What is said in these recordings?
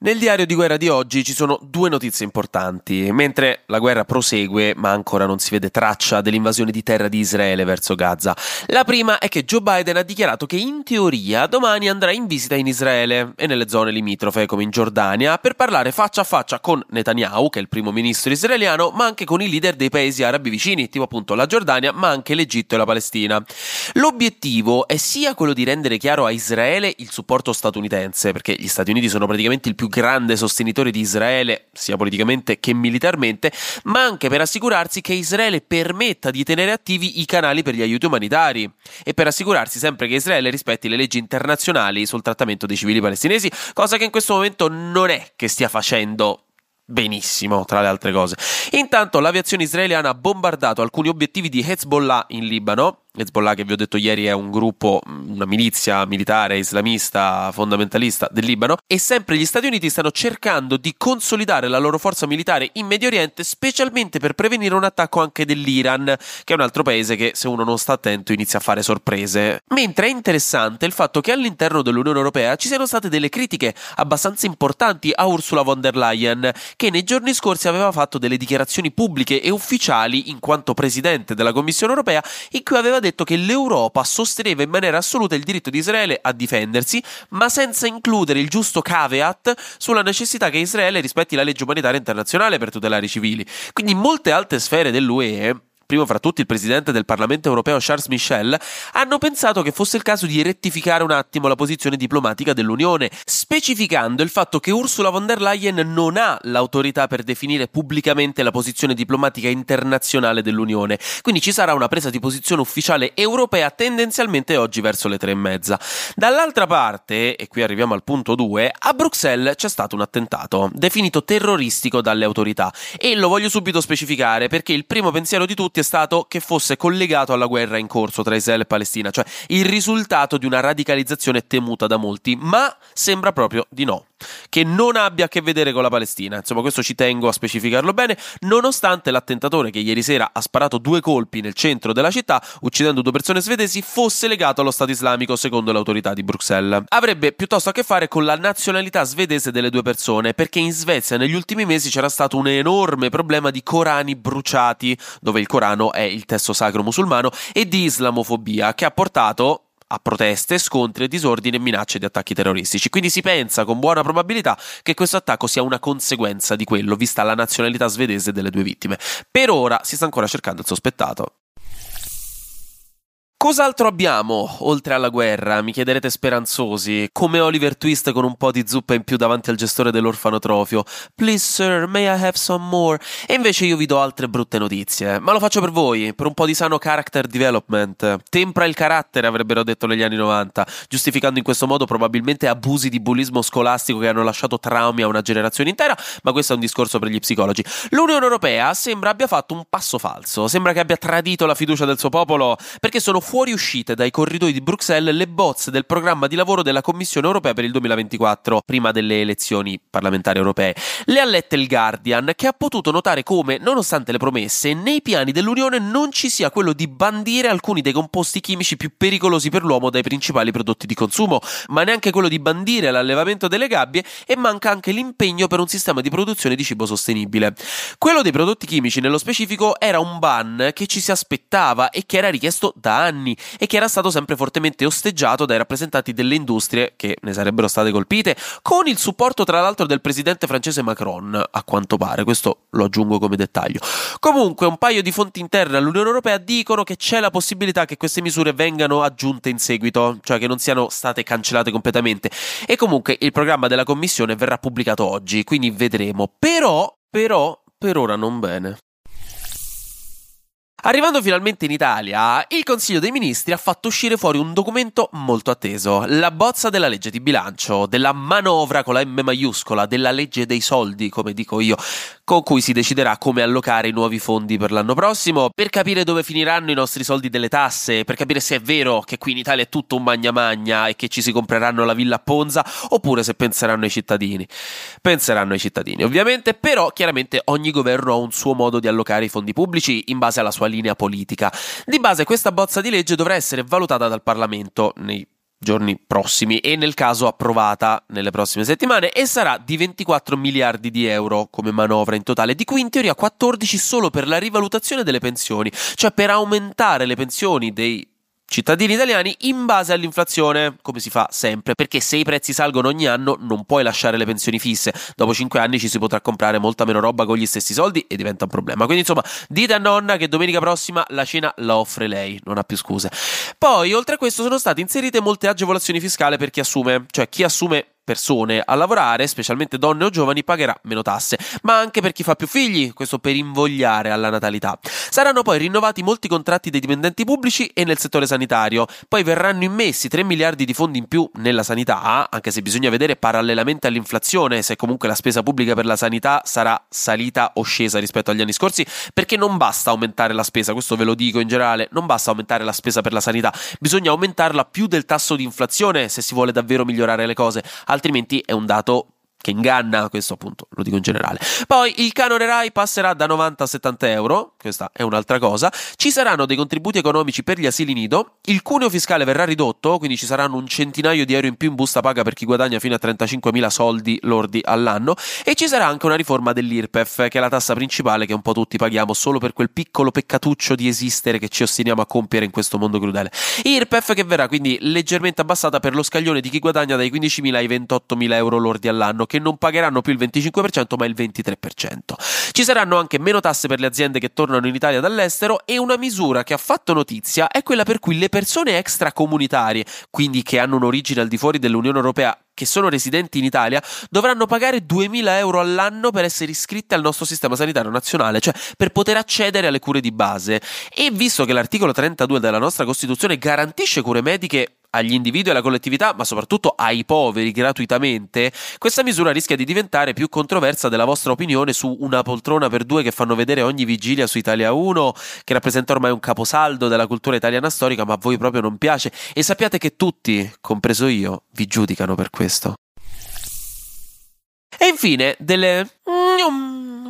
Nel diario di guerra di oggi ci sono due notizie importanti. Mentre la guerra prosegue, ma ancora non si vede traccia dell'invasione di terra di Israele verso Gaza. La prima è che Joe Biden ha dichiarato che in teoria domani andrà in visita in Israele e nelle zone limitrofe come in Giordania per parlare faccia a faccia con Netanyahu, che è il primo ministro israeliano, ma anche con i leader dei paesi arabi vicini, tipo appunto la Giordania, ma anche l'Egitto e la Palestina. L'obiettivo è sia quello di rendere chiaro a Israele il supporto statunitense, perché gli Stati Uniti sono praticamente il più grande sostenitore di Israele, sia politicamente che militarmente, ma anche per assicurarsi che Israele permetta di tenere attivi i canali per gli aiuti umanitari e per assicurarsi sempre che Israele rispetti le leggi internazionali sul trattamento dei civili palestinesi, cosa che in questo momento non è che stia facendo benissimo, tra le altre cose. Intanto l'aviazione israeliana ha bombardato alcuni obiettivi di Hezbollah in Libano, Hezbollah, che vi ho detto ieri, è un gruppo, una milizia militare islamista fondamentalista del Libano, e sempre gli Stati Uniti stanno cercando di consolidare la loro forza militare in Medio Oriente, specialmente per prevenire un attacco anche dell'Iran, che è un altro paese che, se uno non sta attento, inizia a fare sorprese. Mentre è interessante il fatto che all'interno dell'Unione Europea ci siano state delle critiche abbastanza importanti a Ursula von der Leyen, che nei giorni scorsi aveva fatto delle dichiarazioni pubbliche e ufficiali in quanto presidente della Commissione Europea, in cui aveva detto detto che l'Europa sosteneva in maniera assoluta il diritto di Israele a difendersi, ma senza includere il giusto caveat sulla necessità che Israele rispetti la legge umanitaria internazionale per tutelare i civili. Quindi in molte alte sfere dell'UE primo fra tutti il presidente del Parlamento europeo Charles Michel, hanno pensato che fosse il caso di rettificare un attimo la posizione diplomatica dell'Unione, specificando il fatto che Ursula von der Leyen non ha l'autorità per definire pubblicamente la posizione diplomatica internazionale dell'Unione. Quindi ci sarà una presa di posizione ufficiale europea tendenzialmente oggi verso le tre e mezza. Dall'altra parte, e qui arriviamo al punto 2, a Bruxelles c'è stato un attentato, definito terroristico dalle autorità. E lo voglio subito specificare perché il primo pensiero di tutti è stato che fosse collegato alla guerra in corso tra Israele e Palestina, cioè il risultato di una radicalizzazione temuta da molti, ma sembra proprio di no che non abbia a che vedere con la Palestina. Insomma, questo ci tengo a specificarlo bene, nonostante l'attentatore che ieri sera ha sparato due colpi nel centro della città, uccidendo due persone svedesi, fosse legato allo Stato islamico secondo le autorità di Bruxelles. Avrebbe piuttosto a che fare con la nazionalità svedese delle due persone, perché in Svezia negli ultimi mesi c'era stato un enorme problema di Corani bruciati, dove il Corano è il testo sacro musulmano, e di islamofobia, che ha portato a proteste, scontri, disordini e minacce di attacchi terroristici. Quindi si pensa con buona probabilità che questo attacco sia una conseguenza di quello, vista la nazionalità svedese delle due vittime. Per ora si sta ancora cercando il sospettato. Cos'altro abbiamo oltre alla guerra? Mi chiederete speranzosi, come Oliver Twist con un po' di zuppa in più davanti al gestore dell'orfanotrofio. Please sir, may I have some more? E invece io vi do altre brutte notizie, ma lo faccio per voi, per un po' di sano character development. Tempra il carattere, avrebbero detto negli anni 90, giustificando in questo modo probabilmente abusi di bullismo scolastico che hanno lasciato traumi a una generazione intera, ma questo è un discorso per gli psicologi. L'Unione Europea sembra abbia fatto un passo falso, sembra che abbia tradito la fiducia del suo popolo, perché sono fuoriuscite dai corridoi di Bruxelles le bozze del programma di lavoro della Commissione europea per il 2024, prima delle elezioni parlamentari europee. Le ha lette il Guardian, che ha potuto notare come, nonostante le promesse, nei piani dell'Unione non ci sia quello di bandire alcuni dei composti chimici più pericolosi per l'uomo dai principali prodotti di consumo, ma neanche quello di bandire l'allevamento delle gabbie e manca anche l'impegno per un sistema di produzione di cibo sostenibile. Quello dei prodotti chimici, nello specifico, era un ban che ci si aspettava e che era richiesto da anni anni e che era stato sempre fortemente osteggiato dai rappresentanti delle industrie che ne sarebbero state colpite, con il supporto tra l'altro del presidente francese Macron, a quanto pare, questo lo aggiungo come dettaglio. Comunque un paio di fonti interne all'Unione Europea dicono che c'è la possibilità che queste misure vengano aggiunte in seguito, cioè che non siano state cancellate completamente e comunque il programma della Commissione verrà pubblicato oggi, quindi vedremo. Però, però, per ora non bene. Arrivando finalmente in Italia, il Consiglio dei Ministri ha fatto uscire fuori un documento molto atteso, la bozza della legge di bilancio, della manovra con la M maiuscola, della legge dei soldi, come dico io, con cui si deciderà come allocare i nuovi fondi per l'anno prossimo, per capire dove finiranno i nostri soldi delle tasse, per capire se è vero che qui in Italia è tutto un magna magna e che ci si compreranno la villa a Ponza, oppure se penseranno ai cittadini. Penseranno ai cittadini, ovviamente, però chiaramente ogni governo ha un suo modo di allocare i fondi pubblici in base alla sua linea politica. Di base questa bozza di legge dovrà essere valutata dal Parlamento nei giorni prossimi e nel caso approvata nelle prossime settimane e sarà di 24 miliardi di euro come manovra in totale, di cui in teoria 14 solo per la rivalutazione delle pensioni, cioè per aumentare le pensioni dei cittadini italiani in base all'inflazione, come si fa sempre, perché se i prezzi salgono ogni anno non puoi lasciare le pensioni fisse, dopo 5 anni ci si potrà comprare molta meno roba con gli stessi soldi e diventa un problema. Quindi insomma, dite a nonna che domenica prossima la cena la offre lei, non ha più scuse. Poi, oltre a questo, sono state inserite molte agevolazioni fiscali per chi assume, cioè chi assume persone a lavorare, specialmente donne o giovani, pagherà meno tasse, ma anche per chi fa più figli, questo per invogliare alla natalità. Saranno poi rinnovati molti contratti dei dipendenti pubblici e nel settore sanitario, poi verranno immessi 3 miliardi di fondi in più nella sanità, anche se bisogna vedere parallelamente all'inflazione se comunque la spesa pubblica per la sanità sarà salita o scesa rispetto agli anni scorsi, perché non basta aumentare la spesa, questo ve lo dico in generale, non basta aumentare la spesa per la sanità, bisogna aumentarla più del tasso di inflazione se si vuole davvero migliorare le cose altrimenti è un dato che inganna, questo appunto lo dico in generale. Poi il canone RAI passerà da 90 a 70 euro, questa è un'altra cosa, ci saranno dei contributi economici per gli asili nido, il cuneo fiscale verrà ridotto, quindi ci saranno un centinaio di euro in più in busta paga per chi guadagna fino a 35.000 soldi lordi all'anno e ci sarà anche una riforma dell'IRPEF, che è la tassa principale che un po' tutti paghiamo solo per quel piccolo peccatuccio di esistere che ci ostiniamo a compiere in questo mondo crudele. IRPEF che verrà quindi leggermente abbassata per lo scaglione di chi guadagna dai 15.000 ai 28.000 euro lordi all'anno, che non pagheranno più il 25% ma il 23%. Ci saranno anche meno tasse per le aziende che tornano in Italia dall'estero e una misura che ha fatto notizia è quella per cui le persone extracomunitarie, quindi che hanno un'origine al di fuori dell'Unione Europea, che sono residenti in Italia dovranno pagare 2.000 euro all'anno per essere iscritte al nostro sistema sanitario nazionale, cioè per poter accedere alle cure di base. E visto che l'articolo 32 della nostra Costituzione garantisce cure mediche agli individui e alla collettività, ma soprattutto ai poveri gratuitamente, questa misura rischia di diventare più controversa della vostra opinione su una poltrona per due che fanno vedere ogni vigilia su Italia 1, che rappresenta ormai un caposaldo della cultura italiana storica, ma a voi proprio non piace. E sappiate che tutti, compreso io, vi giudicano per questo. E infine, delle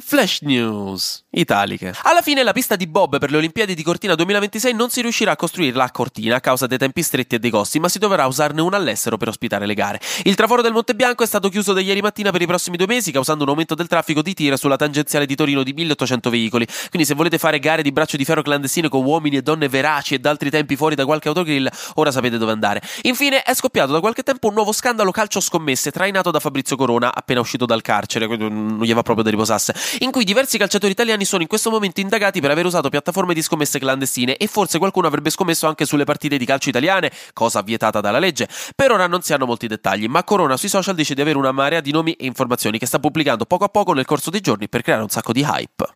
Flash News italiche. Alla fine la pista di Bob per le Olimpiadi di Cortina 2026 non si riuscirà a costruirla a Cortina a causa dei tempi stretti e dei costi, ma si dovrà usarne una all'estero per ospitare le gare. Il traforo del Monte Bianco è stato chiuso da ieri mattina per i prossimi due mesi, causando un aumento del traffico di tira sulla tangenziale di Torino di 1800 veicoli. Quindi se volete fare gare di braccio di ferro clandestine con uomini e donne veraci e d'altri tempi fuori da qualche autogrill, ora sapete dove andare. Infine è scoppiato da qualche tempo un nuovo scandalo calcio scommesse trainato da Fabrizio Corona, appena uscito dal carcere, non gli va proprio da riposasse, in cui diversi calciatori italiani sono in questo momento indagati per aver usato piattaforme di scommesse clandestine e forse qualcuno avrebbe scommesso anche sulle partite di calcio italiane, cosa vietata dalla legge. Per ora non si hanno molti dettagli, ma Corona sui social dice di avere una marea di nomi e informazioni che sta pubblicando poco a poco nel corso dei giorni per creare un sacco di hype.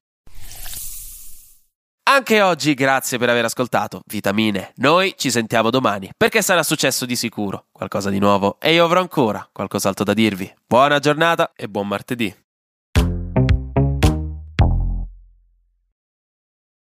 Anche oggi grazie per aver ascoltato Vitamine. Noi ci sentiamo domani perché sarà successo di sicuro qualcosa di nuovo e io avrò ancora qualcos'altro da dirvi. Buona giornata e buon martedì.